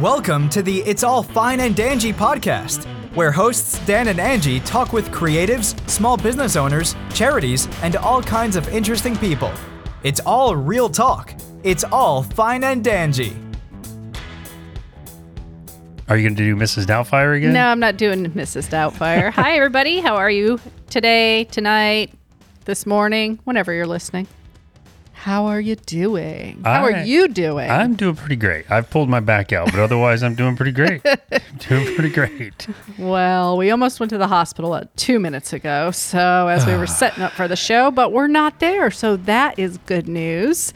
Welcome to the It's All Fine and Dangy podcast, where hosts Dan and Angie talk with creatives, small business owners, charities, and all kinds of interesting people. It's all real talk. It's all fine and dangy. Are you going to do Mrs. Doubtfire again? No, I'm not doing Mrs. Doubtfire. Hi, everybody. How are you today, tonight, this morning, whenever you're listening? How are you doing? How I- are you doing? I'm doing pretty great. I've pulled my back out, but otherwise, I'm doing pretty great. doing pretty great. well, we almost went to the hospital uh, two minutes ago. So, as we were setting up for the show, but we're not there. So, that is good news.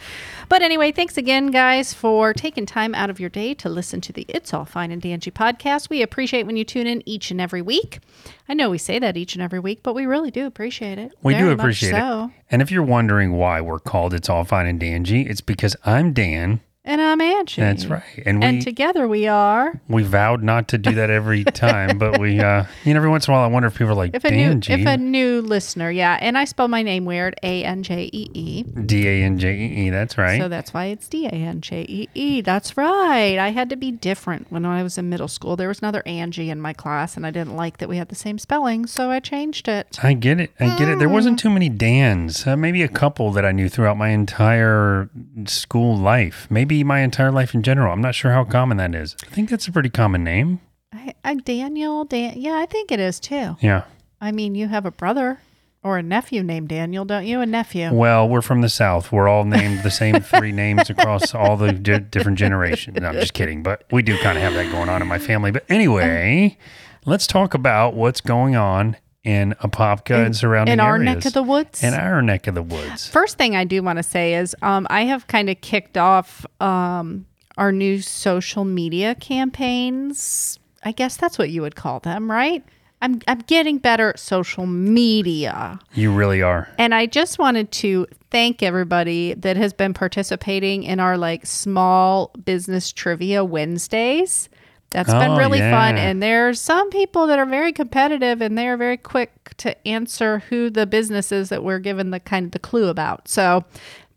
But anyway, thanks again, guys, for taking time out of your day to listen to the It's All Fine and Dangy podcast. We appreciate when you tune in each and every week. I know we say that each and every week, but we really do appreciate it. We do appreciate so. it. And if you're wondering why we're called It's All Fine and Dangy, it's because I'm Dan. And I'm Angie. That's right. And we And together we are. we vowed not to do that every time, but we, uh, you know, every once in a while, I wonder if people are like If a new if a new listener, yeah, and I spell my name weird, A N J E E. D A N J E E. That's right. So that's why it's D A N J E E. That's right. I had to be different when I was in middle school. There was another Angie in my class, and I didn't like that we had the same spelling, so I changed it. I get it. I get it. There wasn't too many Dans. Uh, maybe a couple that I knew throughout my entire school life. Maybe my entire life in general. I'm not sure how common that is. I think that's a pretty common name. I, I Daniel, Dan. Yeah, I think it is too. Yeah. I mean, you have a brother or a nephew named Daniel, don't you? A nephew. Well, we're from the South. We're all named the same three names across all the di- different generations. No, I'm just kidding. But we do kind of have that going on in my family. But anyway, let's talk about what's going on in Apopka and surrounding in our areas. neck of the woods. In our neck of the woods. First thing I do want to say is um, I have kind of kicked off um, our new social media campaigns. I guess that's what you would call them, right? I'm, I'm getting better at social media. You really are. And I just wanted to thank everybody that has been participating in our like small business trivia Wednesdays. That's been Oh, really fun. yeah. And there's some people that are very competitive and they're very quick to answer who the business is that we're given the kind of the clue about. So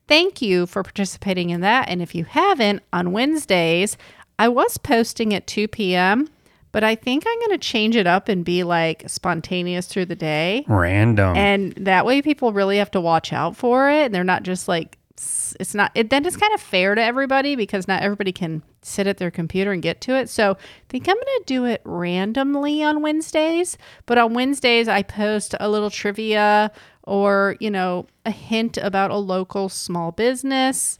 thank you for participating in that. And if you haven't, on Wednesdays, I was posting at 2 p.m., but I think I'm going to change it up and be like spontaneous through the day. Random. And that way people really have to watch out for it. And they're not just like, it's not, it, then it's kind of fair to everybody because not everybody can sit at their computer and get to it. So I think I'm going to do it randomly on Wednesdays. But on Wednesdays, I post a little trivia or, you know, a hint about a local small business.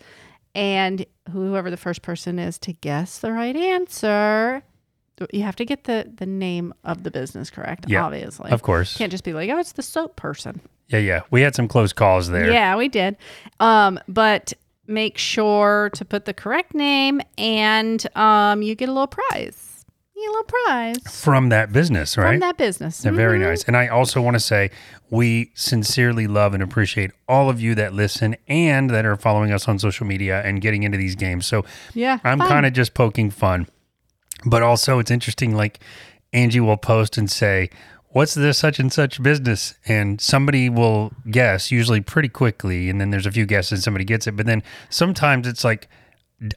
And whoever the first person is to guess the right answer, you have to get the, the name of the business correct, Yeah, obviously. of course. Can't just be like, oh, it's the soap person. Yeah, yeah. We had some close calls there. Yeah, we did. Um, but make sure to put the correct name and um, you get a little prize. You get a little prize From that business, right? from that business. They're very Mhm. nice. And I also want to say we sincerely love and appreciate all of you that listen and that are following us on social media and getting into these games. So Yeah. I'm fun. kind of just poking fun. But also it's interesting like Angie will post and say, What's this such and such business? And somebody will guess, usually pretty quickly, and then there's a few guesses, and somebody gets it. But then sometimes it's like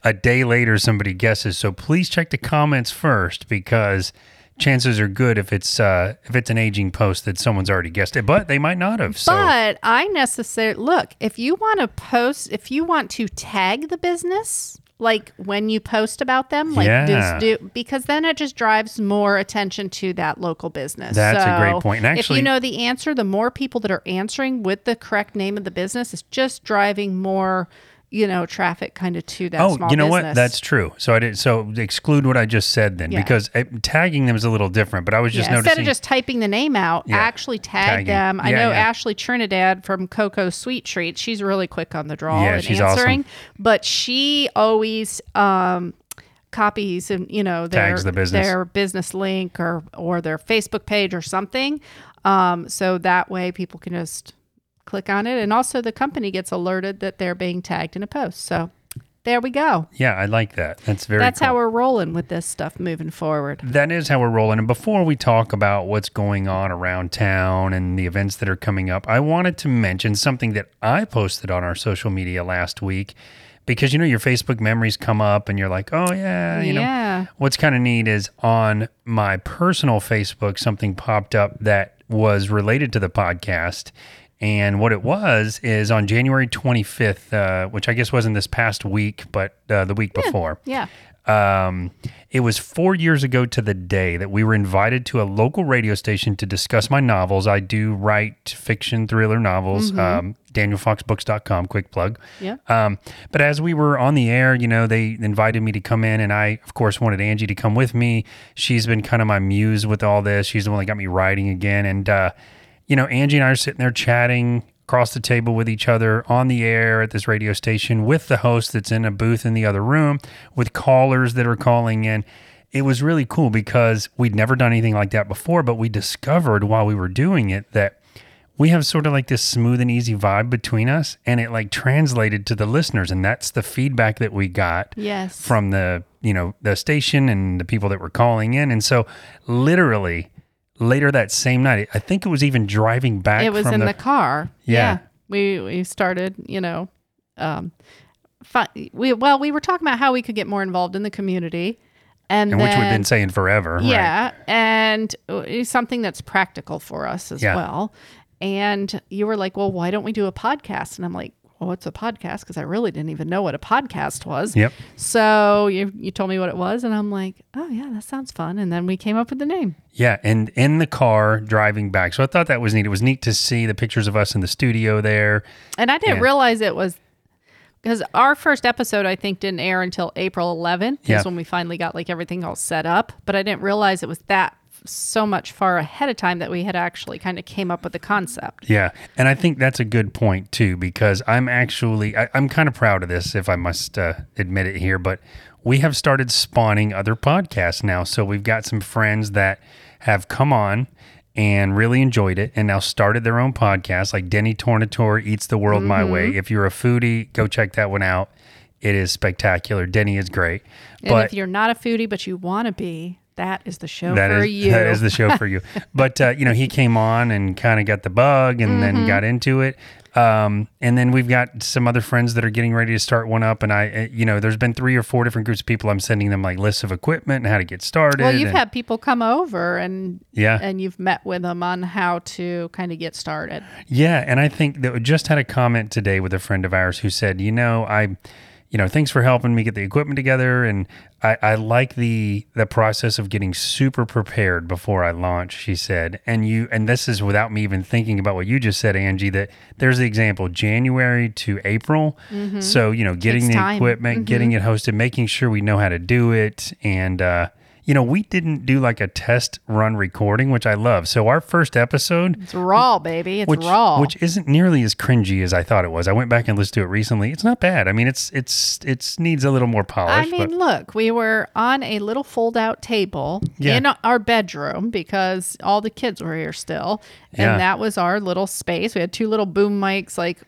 a day later somebody guesses. So please check the comments first because chances are good if it's uh if it's an aging post that someone's already guessed it, but they might not have. So But I necessarily look, if you want to post, if you want to tag the business, like when you post about them, like Yeah. do because then it just drives more attention to that local business. That's a great So point. If you know the answer, the more people that are answering with the correct name of the business is just driving more, you know, traffic kind of to that Oh, you know what? That's true. So I did. So exclude what I just said then, Yeah. because uh, tagging them is a little different. But I was just yeah, noticing. instead of just typing the name out, Yeah, actually tag tagging. them. I know. Ashley Trinidad from Coco Sweet Treats. She's really quick on the draw Yeah, and she's answering, awesome. but she always um, copies and you know their Tags the business. their business link or or their Facebook page or something. Um, so that way people can just click on it, and also the company gets alerted that they're being tagged in a post. So there we go. yeah, I like that. That's very. That's cool. how we're rolling with this stuff moving forward. That is how we're rolling. And before we talk about what's going on around town and the events that are coming up, I wanted to mention something that I posted on our social media last week because you know your Facebook memories come up and you're like, oh yeah, you know. Yeah. What's kind of neat is on my personal Facebook, something popped up that was related to the podcast. And what it was is on January 25th, uh, which I guess wasn't this past week, but uh, the week before. Yeah. Um, it was four years ago to the day that we were invited to a local radio station to discuss my novels. I do write fiction thriller novels. Um, DanielFoxBooks.com, quick plug. Yeah. Um, but as we were on the air, you know, they invited me to come in, and I, of course, wanted Angie to come with me. She's been kind of my muse with all this. She's the one that got me writing again. And, uh, you know, Angie and I are sitting there chatting across the table with each other on the air at this radio station with the host that's in a booth in the other room with callers that are calling in. It was really cool because we'd never done anything like that before, but we discovered while we were doing it that we have sort of like this smooth and easy vibe between us and it like translated to the listeners and that's the feedback that we got Yes. from the you know the station and the people that were calling in and so literally later that same night i think it was even driving back it was in the, the, car. Yeah. We we started, you know, um, fi- we well we were talking about how we could get more involved in the community, and, and which we've been saying forever right? yeah, and uh, it's something that's practical for us as Yeah. well. And you were like, well, why don't we do a podcast? And I'm like, well, what's a podcast? Because I really didn't even know what a podcast was. Yep. So you you told me what it was, and I'm like, oh yeah, that sounds fun. And then we came up with the name. Yeah, and in the car driving back. So I thought that was neat. It was neat to see the pictures of us in the studio there. And I didn't Yeah. realize it was because our first episode, I think, didn't air until April 11th. Yeah. Is when we finally got like everything all set up. But I didn't realize it was that so much far ahead of time that we had actually kind of came up with the concept. Yeah, and I think that's a good point too because I'm actually I, I'm kind of proud of this if I must uh, admit it here, but we have started spawning other podcasts now. So we've got some friends that have come on and really enjoyed it and now started their own podcast like Denny Tornatore Eats the World My Way. If you're a foodie, go check that one out. It is spectacular. Denny is great. And but if you're not a foodie but you want to be, that is the show that for is you. that is the show for you. but uh, you know, he came on and kind of got the bug, and Mm-hmm. then got into it. Um, and then we've got some other friends that are getting ready to start one up. And I, uh, you know, there's been three or four different groups of people. I'm sending them like lists of equipment and how to get started. well, you've and- had people come over and Yeah. and you've met with them on how to kind of get started. Yeah, and I think that we just had a comment today with a friend of ours who said, you know, I, you know, thanks for helping me get the equipment together, and I, I like the the process of getting super prepared before I launch. She said, and you, and this is without me even thinking about what you just said, Angie. That there's the example, January to April. So you know, getting Takes the time. equipment, getting it hosted, making sure we know how to do it, and. uh you know, we didn't do like a test run recording, which I love. So our first episode, It's raw, baby. It's which raw. which isn't nearly as cringy as I thought it was. I went back and listened to it recently. It's not bad. I mean, it's it's it's needs a little more polish. I mean, but look, we were on a little fold out table Yeah. in our bedroom because all the kids were here still. And Yeah. that was our little space. We had two little boom mics, like,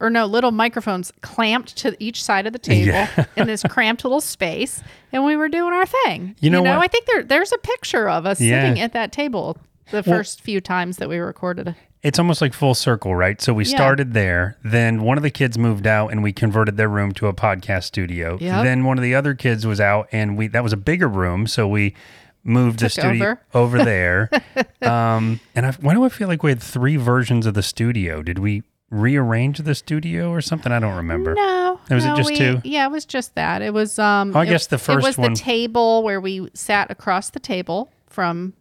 or no, little microphones clamped to each side of the table Yeah. in this cramped little space. And we were doing our thing. You know what? I think there, there's a picture of us Yeah. sitting at that table the first few times that we recorded. it's almost like full circle, right? So we Yeah. started there. Then one of the kids moved out, and we converted their room to a podcast studio. Yep. Then one of the other kids was out, and we that was a bigger room, so we moved the studio over. over, there. um, and I, why do I feel like we had three versions of the studio? Did we rearrange the studio or something? I don't remember. No. Was it just we- two? Yeah, it was just that. It was um Oh, I it- guess the first. it was one- the table where we sat across the table from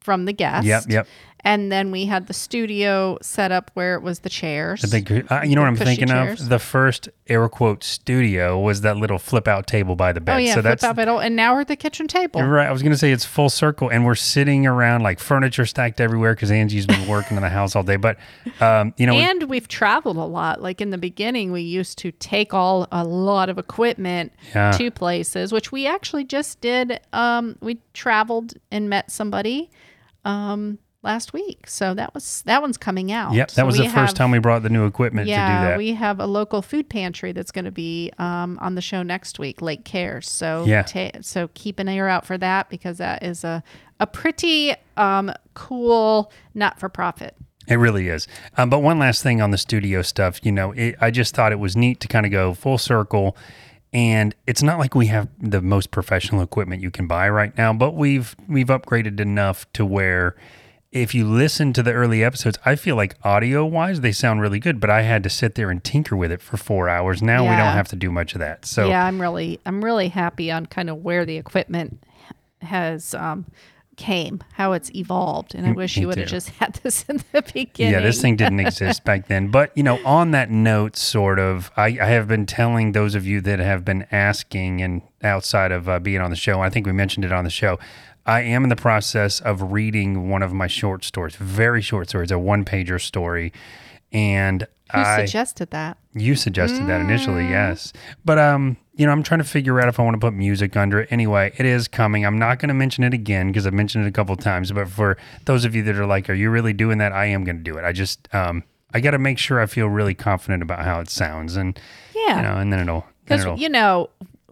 from the guest. Yep, yep. And then we had the studio set up where it was the chairs. The big, uh, you know what I'm thinking chairs. of? The first air quote studio was that little flip out table by the bed. oh yeah, so flip that's out middle, and now we're at the kitchen table. Right. I was going to say it's full circle, and we're sitting around like furniture stacked everywhere because Angie's been working in the house all day. But um, you know, And we've traveled a lot. Like in the beginning, we used to take all a lot of equipment Yeah. to places, which we actually just did. Um, we traveled and met somebody um, last week, so that was that one's coming out. yep, that So was the first time we brought the new equipment Yeah, to do that. we have a local food pantry that's going to be um, on the show next week, Lake Cares. So Yeah. ta- so keep an ear out for that because that is a a pretty um, cool not for profit. It really is. Um, but one last thing on the studio stuff, you know, it, I just thought it was neat to kind of go full circle. And it's not like we have the most professional equipment you can buy right now, but we've we've upgraded enough to where if you listen to the early episodes, I feel like audio wise they sound really good, but I had to sit there and tinker with it for four hours. Now we don't have to do much of that. So yeah, I'm really I'm really happy on kind of where the equipment has um came, how it's evolved, and I wish me you would have just had this in the beginning. Yeah, this thing didn't exist back then. But, you know, on that note, sort of, I, I have been telling those of you that have been asking and outside of uh, being on the show, I think we mentioned it on the show, I am in the process of reading one of my short stories, very short stories, a one pager story. And Who I, suggested that? you suggested that initially, Mm. yes. But um, you know, I'm trying to figure out if I want to put music under it. Anyway, it is coming. I'm not going to mention it again because I've mentioned it a couple times. But for those of you that are like, "Are you really doing that?" I am going to do it. I just um, I got to make sure I feel really confident about how it sounds, and Yeah. you know, and then it'll, Because it'll you know,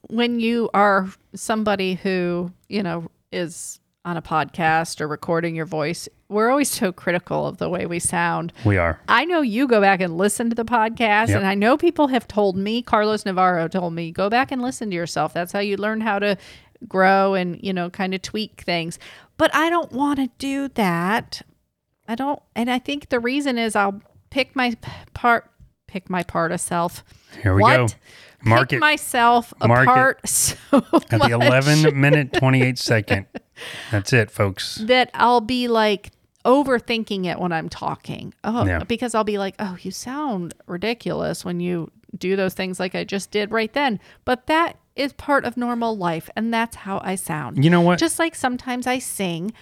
when you are somebody who you know is on a podcast or recording your voice, we're always so critical of the way we sound. we are. I know you go back and listen to the podcast, Yep. and I know people have told me. Carlos Navarro told me go back and listen to yourself. That's how you learn how to grow and you know kind of tweak things. But I don't want to do that. I don't, and I think the reason is I'll pick my part, pick my part of self. Here we what? go. Mark pick it myself Mark it apart so at the much 11 minute 28 second. That's it, folks. that I'll be like overthinking it when I'm talking. Oh, Yeah. because I'll be like, "Oh, you sound ridiculous when you do those things like I just did right then." But that is part of normal life and that's how I sound. You know what? Just like sometimes I sing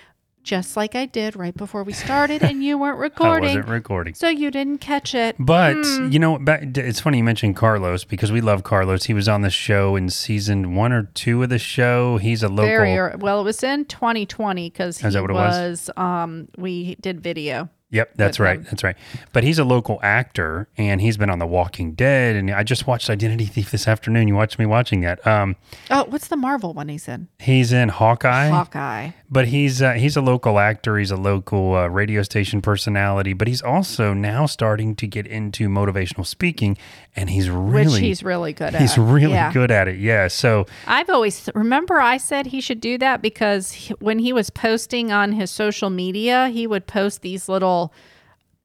just like I did right before we started and you weren't recording. I wasn't recording. so you didn't catch it. But Hmm. you know, back, it's funny you mentioned Carlos because we love Carlos. He was on the show in season one or two of the show. He's a local. Very well. It was in 2020 because he that what it was? was. Um, we did video. Yep, that's right. That's right. But he's a local actor, and he's been on The Walking Dead. And I just watched Identity Thief this afternoon. You watched me watching that. Um, Oh, what's the Marvel one he's in? he's in Hawkeye. Hawkeye. But he's uh, he's a local actor. He's a local uh, radio station personality. But he's also now starting to get into motivational speaking, and he's really which he's really good at. he's really Yeah. good at it. Yeah. So I've always remember I said he should do that because he, when he was posting on his social media, he would post these little,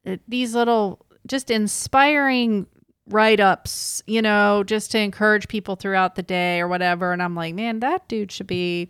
uh, these little just inspiring write ups, you know, just to encourage people throughout the day or whatever. And I'm like, man, that dude should be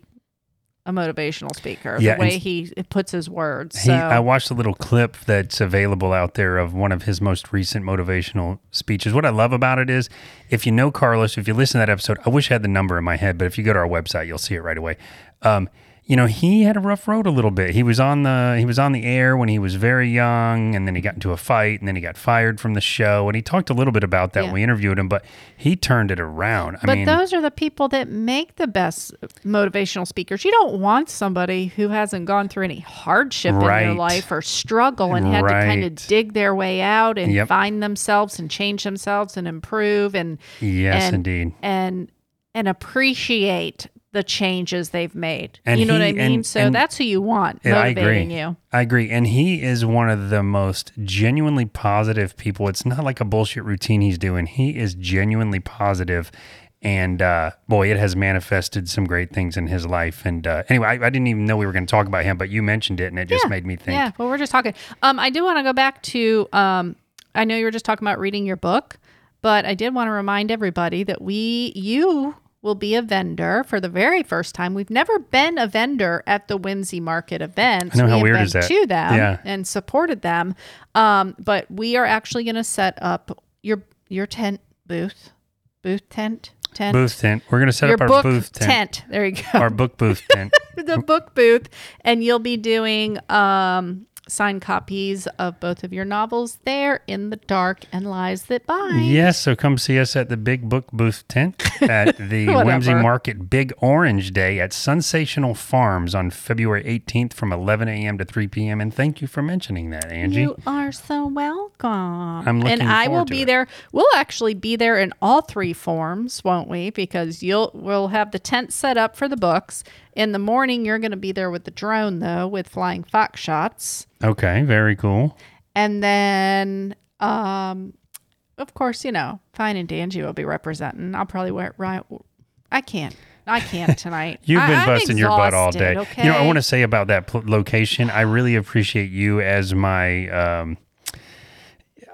a motivational speaker. Yeah, the way he puts his words. He, So I watched a little clip that's available out there of one of his most recent motivational speeches. What I love about it is, if you know Carlos, if you listen to that episode, I wish I had the number in my head, but if you go to our website, you'll see it right away. Um, you know, he had a rough road a little bit. He was on the he was on the air when he was very young, and then he got into a fight, and then he got fired from the show. And he talked a little bit about that Yeah. when we interviewed him, but he turned it around. I But mean, those are the people that make the best motivational speakers. You don't want somebody who hasn't gone through any hardship in Right. their life or struggle and had to kind of dig their way out and Yep. find themselves and change themselves and improve and yes, and, indeed. and and appreciate the changes they've made. And you know what I mean? and- so and- that's who you want Yeah, I motivating agree. you. I agree. And he is one of the most genuinely positive people. It's not like a bullshit routine he's doing. He is genuinely positive. And uh, boy, it has manifested some great things in his life. And uh, anyway, I, I didn't even know we were going to talk about him, but you mentioned it and it just made me think. Yeah, well, we're just talking. Um, I do want to go back to. Um, I know you were just talking about reading your book, but I did want to remind everybody that we, you, will be a vendor for the very first time. We've never been a vendor at the Whimsy Market events. I know, we how have weird been is that? to them Yeah. and supported them. Um, but we are actually going to set up your your tent booth, booth tent, tent, Booth tent. We're going to set your up our booth tent. There you go Our book booth tent. the book booth and you'll be doing um signed copies of both of your novels there in the dark and lies that bind Yes, so come see us at the Big Book Booth tent at the. Whimsy Market Big Orange Day at Sensational Farms on February 18th from 11 a.m. to 3 p.m. And thank you for mentioning that, Angie. you are so welcome I'm looking and i will be there we'll actually be there in all three forms won't we because you'll we'll have the tent set up for the books in the morning you're going to be there with the drone though with flying fox shots Okay, very cool. And then, um, of course, you know, Fine and Dangy will be representing. I'll probably wear it right. I can't. I can't tonight. You've been I- busting your butt all day. exhausted, You know, I want to say about that pl- location. I really appreciate you as my um,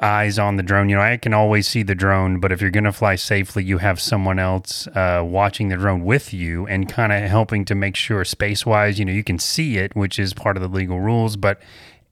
eyes on the drone. You know, I can always see the drone, but if you're going to fly safely, you have someone else uh, watching the drone with you and kind of helping to make sure space wise, you know, you can see it, which is part of the legal rules. But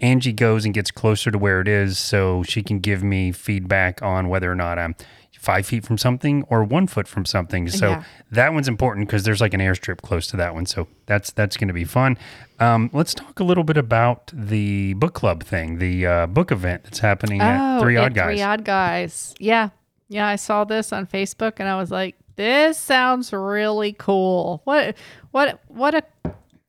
Angie goes and gets closer to where it is so she can give me feedback on whether or not I'm five feet from something or one foot from something. So Yeah. that one's important because there's like an airstrip close to that one. So that's that's going to be fun. Um, let's talk a little bit about the book club thing, the uh, book event that's happening at Three Odd Guys. Oh, Three Odd Guys. Yeah. Yeah. I saw this on Facebook and I was like, this sounds really cool. What, what, what a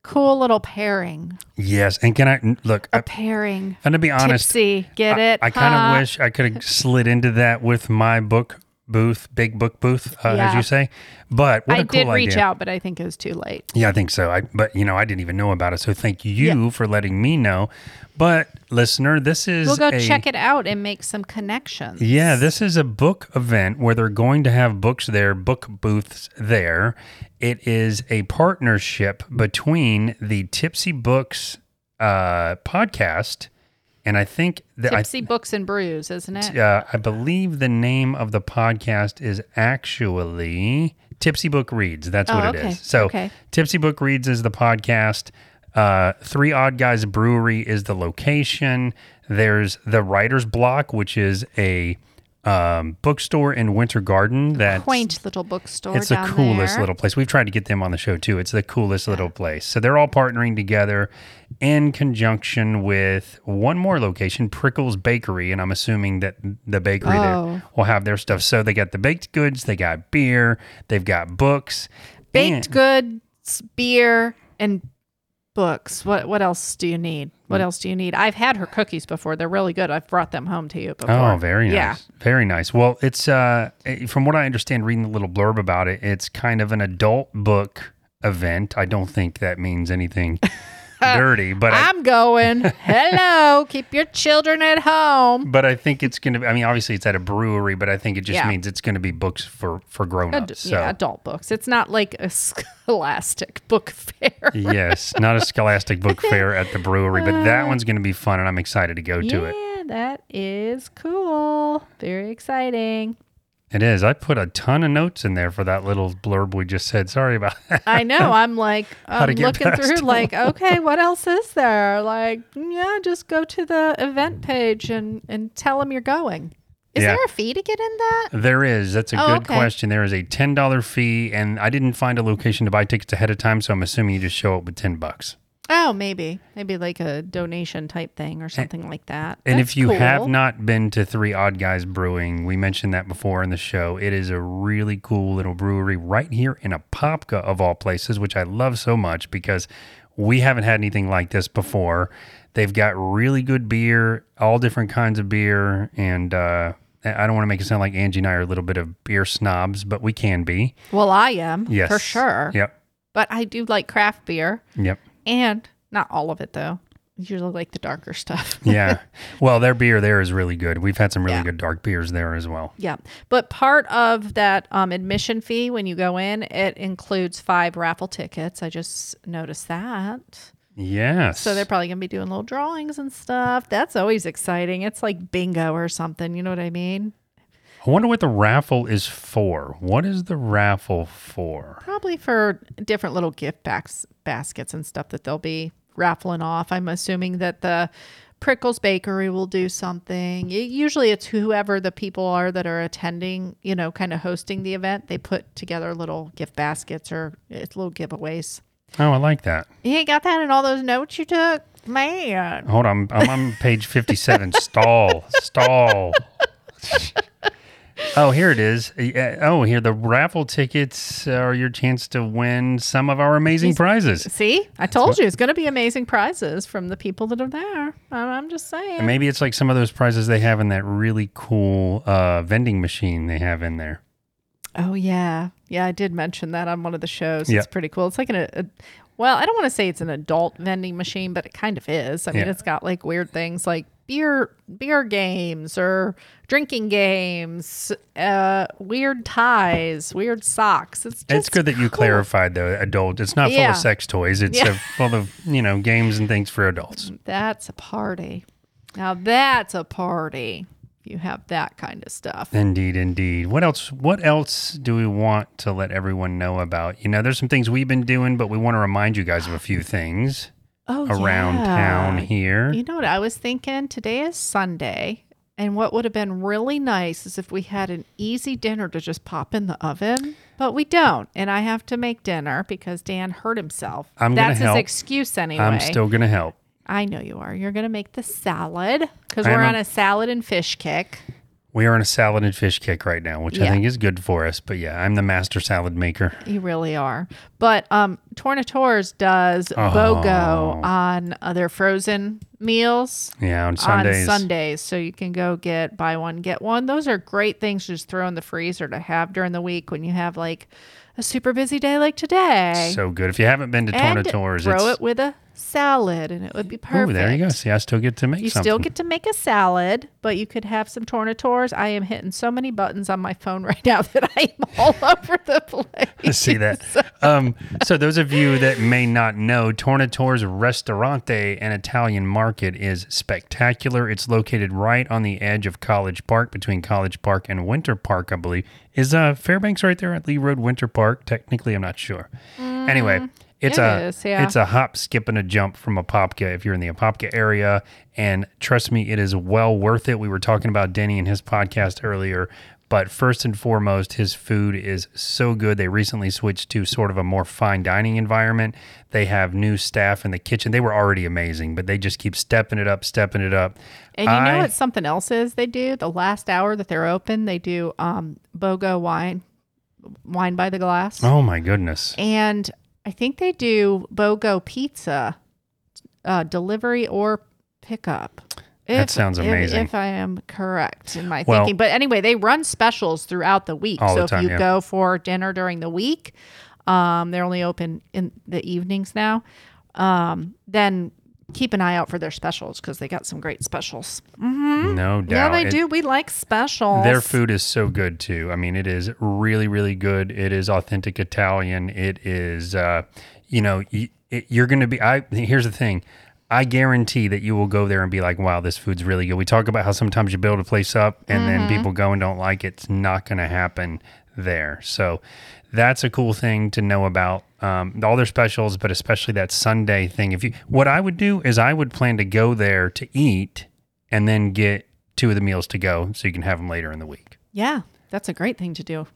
cool little pairing. yes, and can I look? I, A pairing. I'm gonna be honest. Tipsy. Get I, it? I kind of Huh? wish I could have slid into that with my book booth, big book booth, uh, as you say. But what I a cool did reach idea. out, but I think it was too late. Yeah, I think so. I but you know I didn't even know about it, so thank you for letting me know. But listener, this is We'll go a, check it out and make some connections. Yeah, this is a book event where they're going to have books there, book booths there. It is a partnership between the Tipsy Books uh, podcast, and I think that I, Tipsy Books and Brews, isn't it? uh, I believe the name of the podcast is actually Tipsy Book Reads. That's what Oh, it is. okay. So Okay. Tipsy Book Reads is the podcast. Uh, Three Odd Guys Brewery is the location. There's the Writer's Block, which is a um, bookstore in Winter Garden. That Quaint little bookstore. it's the coolest there. little place. We've tried to get them on the show too. It's the coolest little place. So they're all partnering together in conjunction with one more location, Prickles Bakery, and I'm assuming that the bakery Oh. there will have their stuff. So they got the baked goods, they got beer, they've got books, Baked and- goods, beer, and books. What what else do you need? What else do you need? I've had her cookies before. They're really good. I've brought them home to you before. Oh, very nice. Yeah. Very nice. Well, it's uh eh, from what I understand reading the little blurb about it, it's kind of an adult book event. I don't think that means anything dirty, but I, I'm going. Hello. Keep your children at home. but I think it's going to be I mean obviously it's at a brewery, but I think it just Yeah. means it's going to be books for for Ad- grown-ups. So Yeah, adult books. It's not like a scholastic book fair. yes, not a scholastic book fair at the brewery, but that one's going to be fun and I'm excited to go to it. Yeah, that is cool. Very exciting. It is. I put a ton of notes in there for that little blurb we just said. Sorry about that. I know. I'm like, I'm looking through, like, okay, what else is there? Like, yeah, just go to the event page and and tell them you're going. Is Yeah. there a fee to get in that? There is. That's a Oh, good okay. question. There is a ten dollar fee, and I didn't find a location to buy tickets ahead of time, so I'm assuming you just show up with ten bucks. Oh, maybe, maybe like a donation type thing or something like that. And That's if you cool. have not been to Three Odd Guys Brewing, we mentioned that before in the show. It is a really cool little brewery right here in Apopka, of all places, which I love so much because we haven't had anything like this before. They've got really good beer, all different kinds of beer, and uh, I don't want to make it sound like Angie and I are a little bit of beer snobs, but we can be. well, I am Yes, for sure. Yep. But I do like craft beer, Yep. And not all of it though. Usually like the darker stuff. yeah. Well, their beer there is really good. We've had some really Yeah. good dark beers there as well. Yeah. But part of that um, admission fee when you go in, it includes five raffle tickets. I just noticed that. Yes. So they're probably going to be doing little drawings and stuff. That's always exciting. It's like bingo or something. You know what I mean? I wonder what the raffle is for. What is the raffle for? Probably for different little gift backs, baskets and stuff that they'll be raffling off. I'm assuming that the Prickles Bakery will do something. Y- Usually it's whoever the people are that are attending, you know, kind of hosting the event. They put together little gift baskets or it's little giveaways. Oh, I like that. You ain't got that in all those notes you took? Man. Hold on. I'm on page 57. stall. Stall. Oh, here it is. Uh, Oh, here the raffle tickets are your chance to win some of our amazing prizes. See, I told you it's going to be amazing prizes from the people that are there. I'm I'm just saying. Maybe it's like some of those prizes they have in that really cool uh, vending machine they have in there. Oh yeah, yeah. I did mention that on one of the shows. Yeah. It's pretty cool. It's like an, a, well, I don't want to say it's an adult vending machine, but it kind of is. I mean, Yeah. it's got like weird things like beer beer games or drinking games, uh, weird ties, weird socks. It's just It's good that you cool. clarified the adult. It's not full Yeah. of sex toys. It's Yeah. full of you know games and things for adults. That's a party. Now that's a party. You have that kind of stuff. Indeed, indeed. What else? What else do we want to let everyone know about? You know, there's some things we've been doing, but we want to remind you guys of a few things Oh, around yeah. town here. You know what I was thinking? Today is Sunday, and what would have been really nice is if we had an easy dinner to just pop in the oven, but we don't. And I have to make dinner because Dan hurt himself. I'm gonna That's help. his excuse anyway. I'm still gonna help. I know you are. You're going to make the salad because we're on a salad and fish kick. We are on a salad and fish kick right now, which I think is good for us. But yeah, I'm the master salad maker. You really are. But um, Tornatore's does Oh. BOGO on uh, their frozen meals. Yeah, on Sundays. on Sundays. So you can go get buy one get one. Those are great things to just throw in the freezer to have during the week when you have like a super busy day like today. So good. If you haven't been to Tornatore's, throw it's it with a salad, and it would be perfect. Ooh, there you go. See, I still get to make You something. still get to make a salad, but you could have some tornatore's. I am hitting so many buttons on my phone right now that I'm all over the place. see that. Um, so those of you that may not know, Tornatore's Restaurante and Italian Market is spectacular. It's located right on the edge of College Park, between College Park and Winter Park, I believe. Is uh, Fairbanks right there at Lee Road, Winter Park? Technically, I'm not sure. anyway. It's it a is, yeah. it's a hop, skip, and a jump from Apopka if you're in the Apopka area. And trust me, it is well worth it. We were talking about Denny and his podcast earlier, but first and foremost, his food is so good. They recently switched to sort of a more fine dining environment. They have new staff in the kitchen. They were already amazing, but they just keep stepping it up, stepping it up. And you know what something else is they do? The last hour that they're open, they do um BOGO wine, wine by the glass. Oh my goodness. And I think they do BOGO pizza uh, delivery or pickup. That sounds amazing. If, I am correct in my Well- thinking. But anyway, they run specials throughout the week. So the if you yeah. go for dinner during the week, um, they're only open in the evenings now. Um, then keep an eye out for their specials because they got some great specials. No doubt. Yeah, they It- do. We like specials. Their food is so good too. I mean, it is really, really good. It is authentic Italian. It is, uh, you know, y- it, you're going to be. I here's the thing. I guarantee that you will go there and be like, "Wow, this food's really good." We talk about how sometimes you build a place up and then people go and don't like it. It's not going to happen there. So that's a cool thing to know about um, all their specials, but especially that Sunday thing. If you, what I would do is I would plan to go there to eat and then get two of the meals to go so you can have them later in the week. Yeah, that's a great thing to do.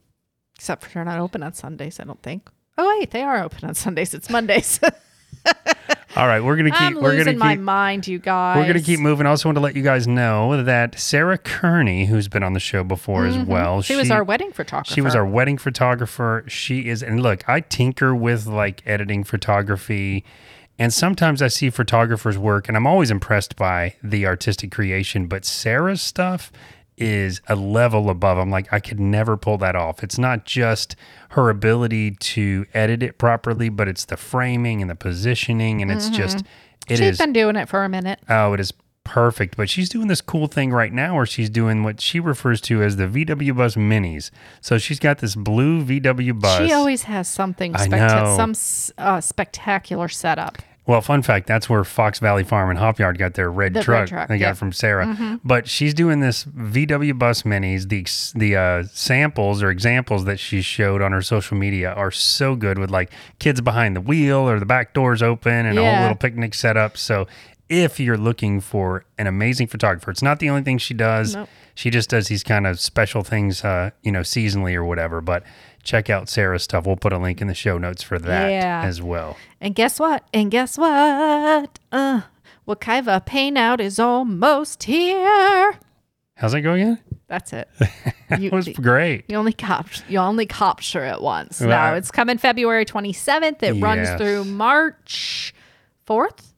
Except for they're not open on Sundays, I don't think. Oh wait, they are open on Sundays. It's Mondays. All right, we're gonna keep I'm we're losing gonna my keep mind, you guys. we're gonna keep moving. I also want to let you guys know that Sarah Kearney, who's been on the show before as well, Mm-hmm. She, was our wedding photographer. She was our wedding photographer. She is, and look, I tinker with like editing photography, and sometimes I see photographers' work, and I'm always impressed by the artistic creation. But Sarah's stuff is a level above. I'm like, I could never pull that off. It's not just her ability to edit it properly, but it's the framing and the positioning, and it's just, it She's is. been doing it for a minute. Oh, it is perfect. But she's doing this cool thing right now where she's doing what she refers to as the VW Bus Minis. So she's got this blue VW bus. She always has something know. some uh, spectacular setup. Well, fun fact that's where Fox Valley Farm and Hop Yard got their red The red truck, truck, they got yeah. Mm-hmm. from Sarah. But she's doing this VW Bus Minis. The the uh, samples or examples that she showed on her social media are so good with like kids behind the wheel or the back doors open and a whole little picnic setup. So if you're looking for an amazing photographer, it's not the only thing she does. Nope. She just does these kind of special things, uh, you know, seasonally or whatever. But check out Sarah's stuff. We'll put a link in the show notes for that Yeah. as well. And guess what? And guess what? Uh, Wekiva Pain Out is almost here. How's it going again? That's it. You, That was great. you only cop you only capture it once. Right. No, it's coming February 27th. It runs through March 4th.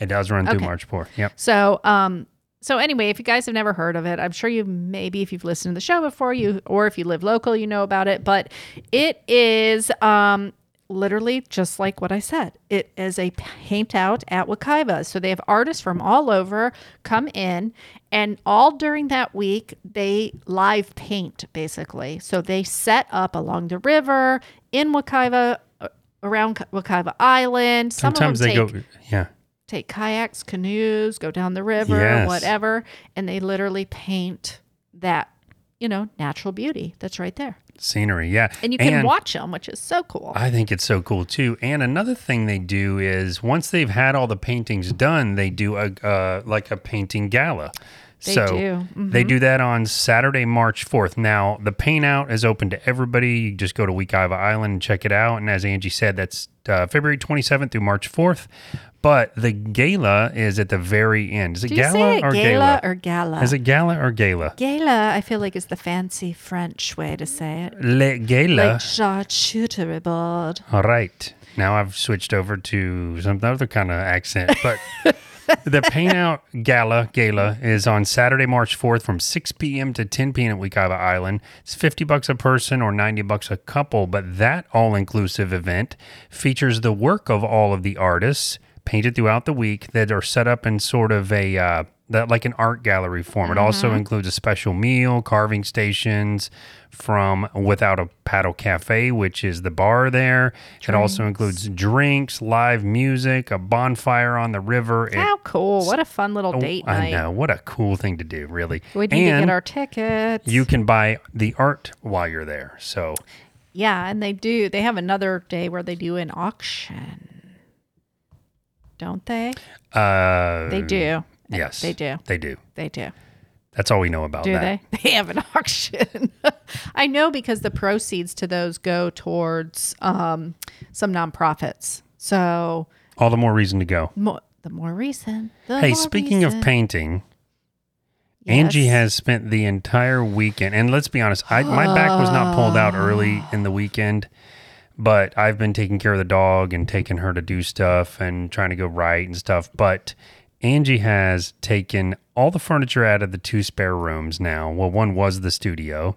It does run through March 4th. Yep. So, um, so anyway, if you guys have never heard of it, I'm sure you maybe if you've listened to the show before you, or if you live local, you know about it. But it is um, literally just like what I said. It is a paint out at Wekiva. So they have artists from all over come in, and all during that week, they live paint basically. So they set up along the river in Wekiva, uh, around Wekiva Island. Some Sometimes of they take, go, yeah. Take kayaks, canoes, go down the river, Yes. whatever, and they literally paint that, you know, natural beauty that's right there. Scenery, yeah. And you can watch them, which is so cool. I think it's so cool too. And another thing they do is once they've had all the paintings done, they do a uh, like a painting gala. They so do. Mm-hmm. they do that on Saturday, March 4th. Now, the paint out is open to everybody. You just go to Wekiva Island and check it out. And as Angie said, that's uh, February 27th through March 4th. But the gala is at the very end. Is it gala say it or gala, gala? or gala? is it gala or gala? gala, I feel like is the fancy French way to say it. Le gala. Like charcuterie board. All right. Now I've switched over to some other kind of accent, but the Paint Out Gala Gala is on Saturday, March 4th from 6 p.m. to 10 p.m. at Wekiva Island. It's 50 bucks a person or 90 bucks a couple, but that all-inclusive event features the work of all of the artists painted throughout the week that are set up in sort of a uh, that like an art gallery form. It also includes a special meal, carving stations from Without a Paddle Cafe, which is the bar there. It also includes drinks, live music, a bonfire on the river. It- How cool. What a fun little Oh, date I know. What a cool thing to do, really. We need to get our tickets. you can buy the art while you're there. So yeah, and they do. They have another day where they do an auction. Don't they? uh They do. Yes. They do. They do. They do. That's all we know about Do that. they? They have an auction. I know because the proceeds to those go towards um, some nonprofits. So All the more reason to go. the more reason. The Hey, more speaking of reason. painting, Angie has spent the entire weekend, and let's be honest, I, my back was not pulled out early in the weekend, but I've been taking care of the dog and taking her to do stuff and trying to go right and stuff. But Angie has taken all the furniture out of the two spare rooms now. Well, one was the studio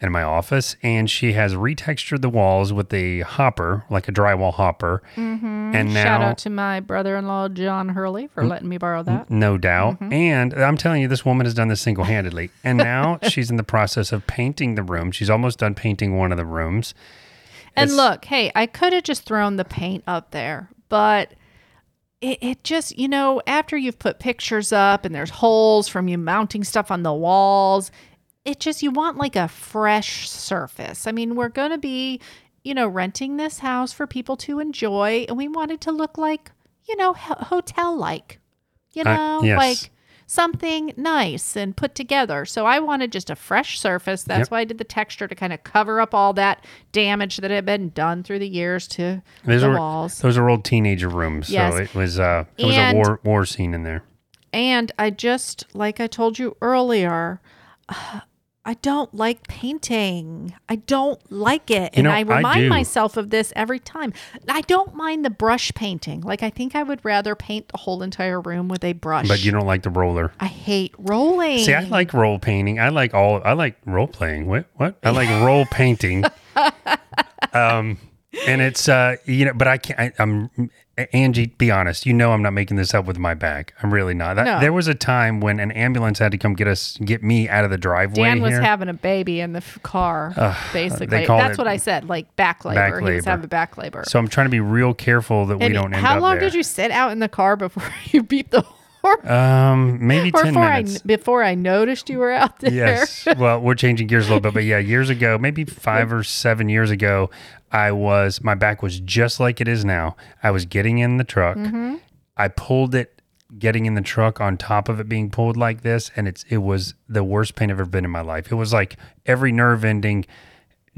and my office, and she has retextured the walls with a hopper, like a drywall hopper. Mm-hmm. And now, Shout out to my brother-in-law John Hurley for letting me borrow that. no doubt. Mm-hmm. And I'm telling you, this woman has done this single handedly. And now she's in the process of painting the room. She's almost done painting one of the rooms. And It's- look, hey, I could have just thrown the paint up there, but it, it just, you know, after you've put pictures up and there's holes from you mounting stuff on the walls, it just, you want like a fresh surface. I mean, we're going to be, you know, renting this house for people to enjoy, and we want it to look like, you know, hotel like, you Uh, know, yes. like something nice and put together. So I wanted just a fresh surface. That's Yep. why I did the texture to kind of cover up all that damage that had been done through the years to Those the are walls. those are old teenager rooms. Yes. So it was uh it was And- a war war scene in there. And I just, like I told you earlier, uh, I don't like painting. I don't like it. and know, I I remind do. myself of this every time. I don't mind the brush painting. Like, I think I would rather paint the whole entire room with a brush. But you don't like the roller. I hate rolling. See, I like role painting. I like all. I like role playing. What? What? I like role painting. Um, and it's uh, you know, but I can't. I, I'm Angie. Be honest. You know, I'm not making this up with my back. I'm really not. That, No. There was a time when an ambulance had to come get us, get me out of the driveway. Dan was here. having a baby in the f- car, basically. That's what I said, like back labor. back He was having back labor. so I'm trying to be real careful that we don't end how long there. did you sit out in the car before you beat the Um, maybe or ten before I, before I noticed you were out there? Yes. well, we're changing gears a little bit, but yeah, years ago, maybe five or seven years ago, I was my back was just like it is now. I was getting in the truck. Mm-hmm. I pulled it getting in the truck on top of it being pulled like this and it's it was the worst pain I've ever been in my life. It was like every nerve ending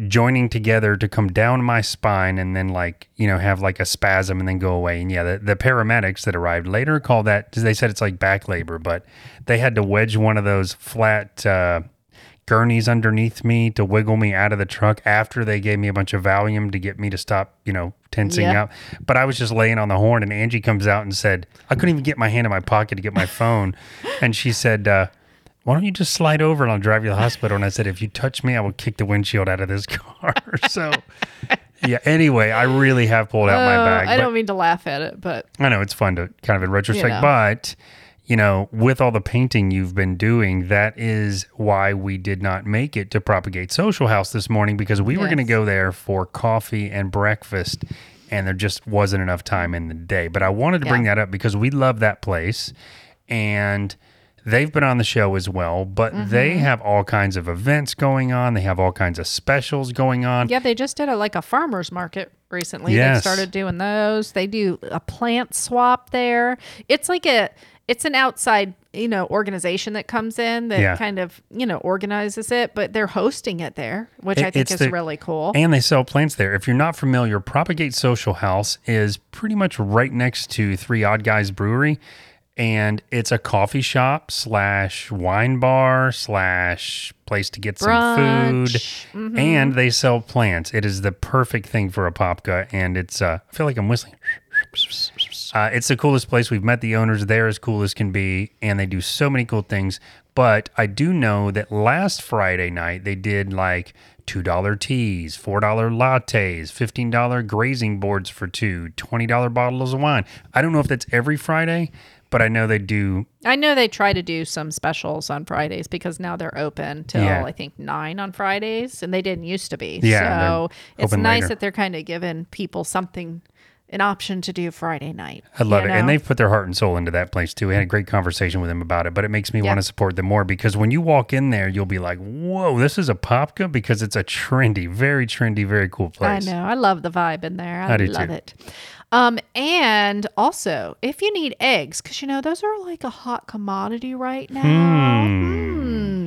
joining together to come down my spine and then like you know have like a spasm and then go away and yeah the, the paramedics that arrived later called that they said it's like back labor but they had to wedge one of those flat uh gurneys underneath me to wiggle me out of the truck after they gave me a bunch of Valium to get me to stop, you know, tensing up. But I was just laying on the horn, and Angie comes out and said, I couldn't even get my hand in my pocket to get my phone. and she said, uh, why don't you just slide over and I'll drive you to the hospital? And I said, if you touch me, I will kick the windshield out of this car. so yeah. Anyway, I really have pulled out my Oh, bag. I don't mean to laugh at it, but I know it's fun to kind of in retrospect, know. but you know, with all the painting you've been doing, that is why we did not make it to Propagate Social House this morning because we were going to go there for coffee and breakfast, and there just wasn't enough time in the day. But I wanted to bring that up because we love that place, and they've been on the show as well. But Mm-hmm. they have all kinds of events going on. They have all kinds of specials going on. yeah, they just did a like a farmers market recently. Yes. They started doing those. They do a plant swap there. It's like a it's an outside, you know, organization that comes in that Yeah. kind of, you know, organizes it, but they're hosting it there, which I think it's is the- really cool. And they sell plants there. If you're not familiar, Propagate Social House is pretty much right next to Three Odd Guys Brewery. And it's a coffee shop slash wine bar slash place to get some Brunch. food. And they sell plants. It is the perfect thing for Apopka. And it's, uh, I feel like I'm whistling. Uh, it's the coolest place. We've met the owners. They're as cool as can be, and they do so many cool things. But I do know that last Friday night they did like two dollar teas, four dollar lattes, fifteen dollar grazing boards for two, twenty dollar bottles of wine. I don't know if that's every Friday, but I know they do. I know they try to do some specials on Fridays because now they're open till Yeah. I think nine on Fridays, and they didn't used to be. Yeah, so it's nice later. that they're kind of giving people something, an option to do Friday night. I love it, and they've put their heart and soul into that place too. We had a great conversation with them about it, but it makes me Yeah. want to support them more because when you walk in there, you'll be like, "Whoa, this is Apopka!" Because it's a trendy, very trendy, very cool place. I know. I love the vibe in there. I, I do love it. Um, and also, if you need eggs, because you know those are like a hot commodity right now. Hmm.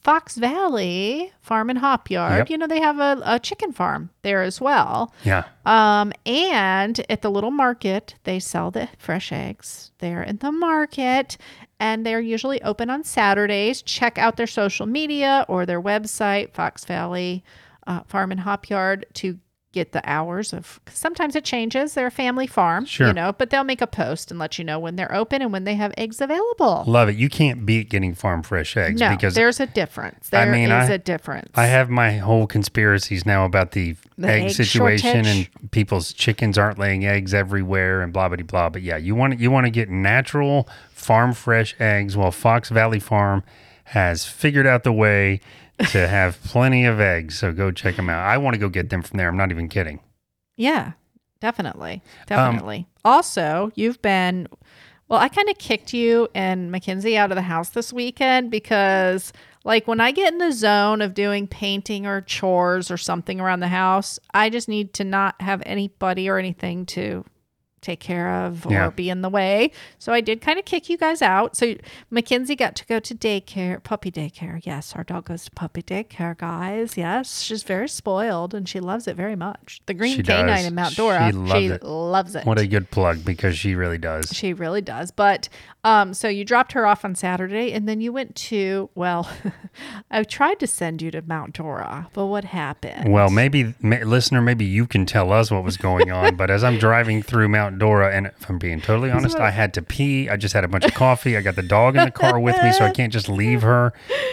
Fox Valley Farm and Hop Yard. Yep. You know they have a, a chicken farm there as well. Yeah. Um, and at the little market, they sell the fresh eggs there in the market, and they're usually open on Saturdays. Check out their social media or their website, Fox Valley uh, Farm and Hop Yard, to get the hours of. 'cause Sometimes it changes. They're a family farm, Sure. you know, but they'll make a post and let you know when they're open and when they have eggs available. Love it. You can't beat getting farm fresh eggs No, because there's a difference. I There is mean, I- a difference. I have my whole conspiracies now about the, The egg, egg situation shortage. and people's chickens aren't laying eggs everywhere and blah blah blah. But yeah, you want you want to get natural farm fresh eggs. Well, Fox Valley Farm has figured out the way to have plenty of eggs. So go check them out. I want to go get them from there. I'm not even kidding. Yeah, definitely. Um, Definitely. also, you've been, well, I kind of kicked you and Mackenzie out of the house this weekend because, like, when I get in the zone of doing painting or chores or something around the house, I just need to not have anybody or anything to take care of or Yeah. be in the way. So I did kind of kick you guys out. So Mackenzie got to go to daycare, puppy daycare. Yes, our dog goes to puppy daycare, guys. Yes, she's very spoiled and she loves it very much. The green She canine does. in Mount She Dora, loves she it. loves it. What a good plug because she really does. She really does. But um, so you dropped her off on Saturday and then you went to, well, I tried to send you to Mount Dora, but what happened? Well, maybe ma- listener, maybe you can tell us what was going on. but as I'm driving through Mount Dora, and if I'm being totally honest, I had to pee. I just had a bunch of coffee. I got the dog in the car with me, so I can't just leave her.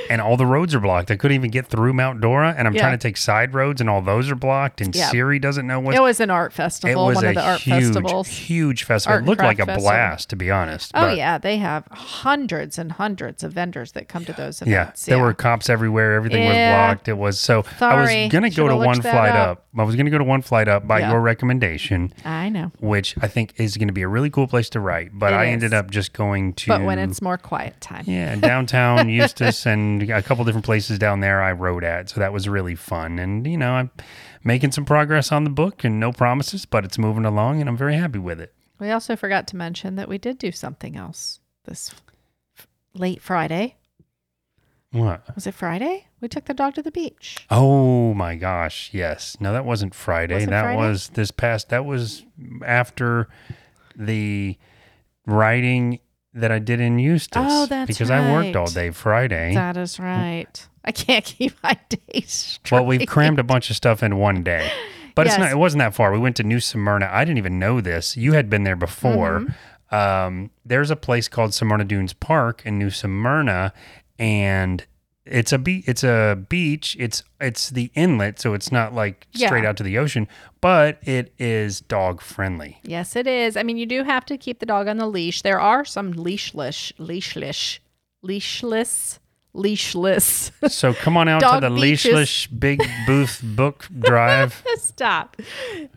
And all the roads are blocked. I couldn't even get through Mount Dora, and I'm Yeah. trying to take side roads, and all those are blocked. And Yeah. Siri doesn't know what's. It was an art festival. It was one a of the art huge, festivals. huge festival. Art it looked like a festival. blast, to be honest. Oh but- yeah, they have hundreds and hundreds of vendors that come to those Yeah, events. there were cops everywhere. Everything Yeah. was blocked. It was so. Sorry. I was gonna go Should've to one flight up. up. I was gonna go to one flight up by Yeah. your recommendation, I know, which I think is going to be a really cool place to write. But It I is. ended up just going to. but when it's more quiet time, yeah, downtown Eustis and a couple different places down there I wrote at. So that was really fun. And, you know, I'm making some progress on the book and no promises, but it's moving along and I'm very happy with it. We also forgot to mention that we did do something else this f- late Friday. What? Was it Friday? We took the dog to the beach. Oh my gosh. Yes. No, that wasn't Friday. Was that Friday? was this past, that was after the writing that I did in Eustis. Oh, that's Because I worked all day Friday. That is right. I can't keep my days straight. Well, we've crammed a bunch of stuff in one day. But it's not it wasn't that far. We went to New Smyrna. I didn't even know this. You had been there before. Mm-hmm. Um, there's a place called Smyrna Dunes Park in New Smyrna and it's a be- it's a beach. It's it's the inlet, so it's not like straight Yeah. out to the ocean, but it is dog friendly. Yes, it is. I mean, you do have to keep the dog on the leash. There are some leashless, leashless, leashless, leashless. So come on out to the beaches. Leashless Big Booth Book Drive. Stop.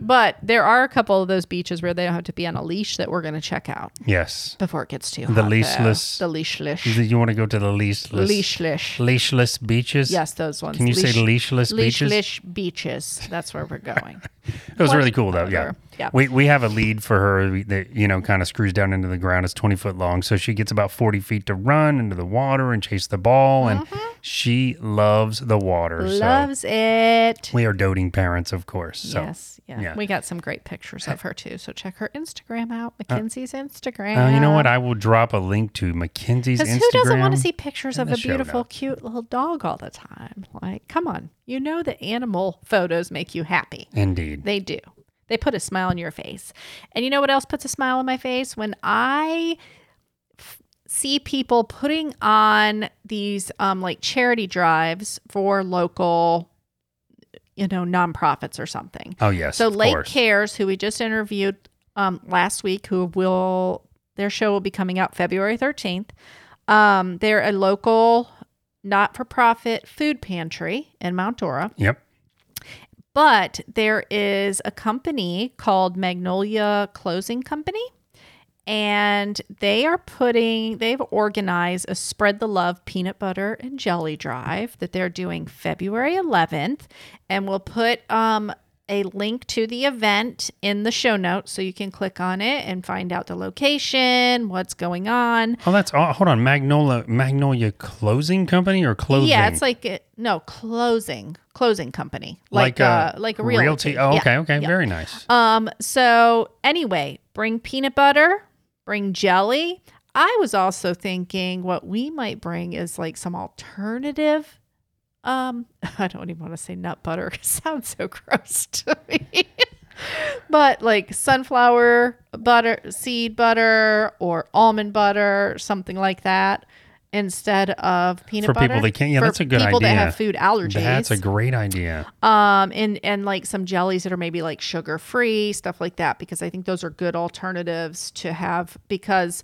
But there are a couple of those beaches where they don't have to be on a leash that we're going to check out Yes. before it gets too hot. The hot. leashless- there. The leashless. You want to go to the leashless Leashless. leashless beaches? Yes, those ones. Can you say leashless beaches? Leashless beaches. That's where we're going. It was really cool though. Yeah. Yeah. We we have a lead for her that you know kind of screws down into the ground. It's twenty foot long, so she gets about forty feet to run into the water and chase the ball, and she loves the water. Mm-hmm. Loves it. We are doting parents, of course. So. yes. Yeah. yeah. We got some great pictures of her too. So check her Instagram out. Mackenzie's Instagram. Uh, you know what? I will drop a link to Mackenzie's Because Instagram. who doesn't want to see pictures of a beautiful, cute little dog all the time? Like, come on. You know that animal photos make you happy. Indeed. They do. They put a smile on your face. And you know what else puts a smile on my face? When I f- see people putting on these um, like charity drives for local, you know, nonprofits or something. Oh yes. So Lake course. Cares, who we just interviewed um, last week, who will their show will be coming out February thirteenth. Um, they're a local not-for-profit food pantry in Mount Dora, Yep. But there is a company called Magnolia Closing Company. And they are putting, they've organized a Spread the Love peanut butter and jelly drive that they're doing February 11th. And we'll put um, a link to the event in the show notes so you can click on it and find out the location, what's going on. Oh, that's oh, hold on. Magnolia Magnolia Closing Company or clothing? Yeah, it's like, it, no, closing, closing company. Like, uh, like a realty. Oh, Yeah, okay, okay, yeah. very nice. Um, so anyway, bring peanut butter, bring jelly. I was also thinking what we might bring is like some alternative. Um, I don't even want to say nut butter. It sounds so gross to me. but like sunflower butter, seed butter, or almond butter, something like that, instead of peanut For butter. people that can't- yeah, For that's a good people that have food allergies. That's a great idea. um and and like some jellies that are maybe like sugar free stuff like that because i think those are good alternatives to have because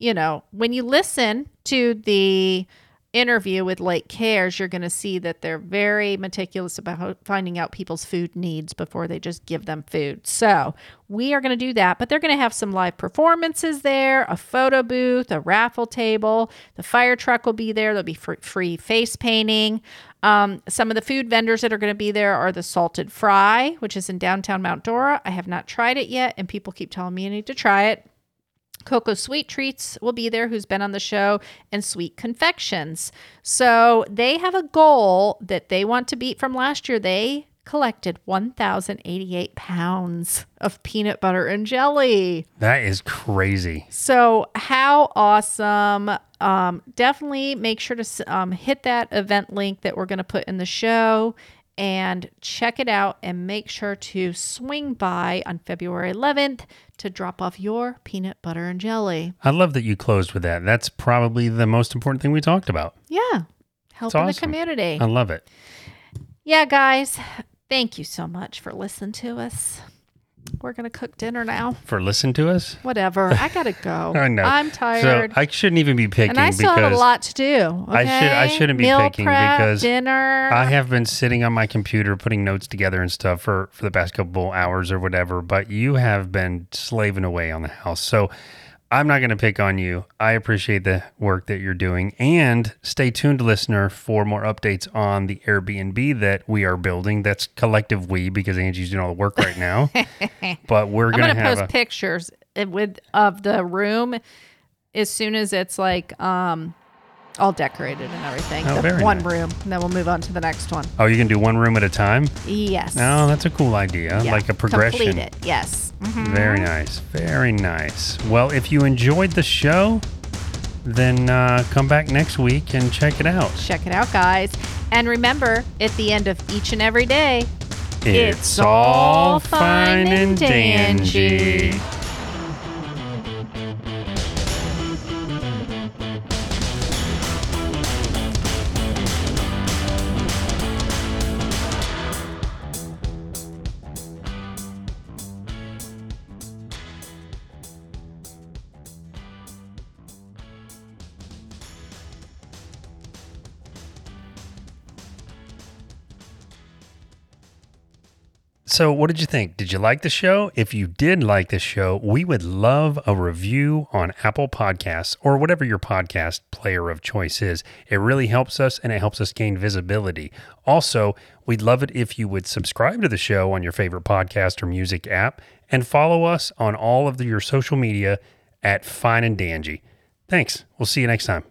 you know when you listen to the interview with lake cares you're going to see that they're very meticulous about finding out people's food needs before they just give them food so we are going to do that but they're going to have some live performances there a photo booth a raffle table the fire truck will be there there'll be free face painting um, some of the food vendors that are going to be there are the Salted Fry, which is in downtown Mount Dora. I have not tried it yet, and people keep telling me I need to try it. Cocoa Sweet Treats will be there, who's been on the show, and Sweet Confections. So they have a goal that they want to beat from last year. They collected 1,088 pounds of peanut butter and jelly. That is crazy. So, how awesome. Um, definitely make sure to um, hit that event link that we're going to put in the show and check it out and make sure to swing by on February 11th to drop off your peanut butter and jelly. I love that you closed with that. That's probably the most important thing we talked about. Yeah. Helping the community. I love it. yeah, guys. Thank you so much for listening to us. We're going to cook dinner now. For listening to us. Whatever. I got to go. I know. I'm tired. So I shouldn't even be picking and I still because have a lot to do. I should- I okay? shouldn't be Meal picking prep, because dinner. I have been sitting on my computer putting notes together and stuff for for the past couple hours or whatever, but you have been slaving away on the house. So I'm not going to pick on you. I appreciate the work that you're doing and stay tuned listener for more updates on the Airbnb that we are building. That's collective we because Angie's doing all the work right now. but we're going gonna post a pictures with of the room as soon as it's like um all decorated and everything. Oh, very one nice. room, and then we'll move on to the next one. Oh, you can do one room at a time? Yes. No, that's a cool idea. Yeah. Like a progression. Complete it. Yes. Mhm. Very nice. Very nice. Well, if you enjoyed the show, then uh, come back next week and check it out. Check it out, guys. And remember, at the end of each and every day, It's all fine and dandy. So, what did you think? Did you like the show? If you did like the show, we would love a review on Apple Podcasts or whatever your podcast player of choice is. It really helps us and it helps us gain visibility. Also, we'd love it if you would subscribe to the show on your favorite podcast or music app and follow us on all of the, your social media at Fine and Dandy. Thanks. We'll see you next time.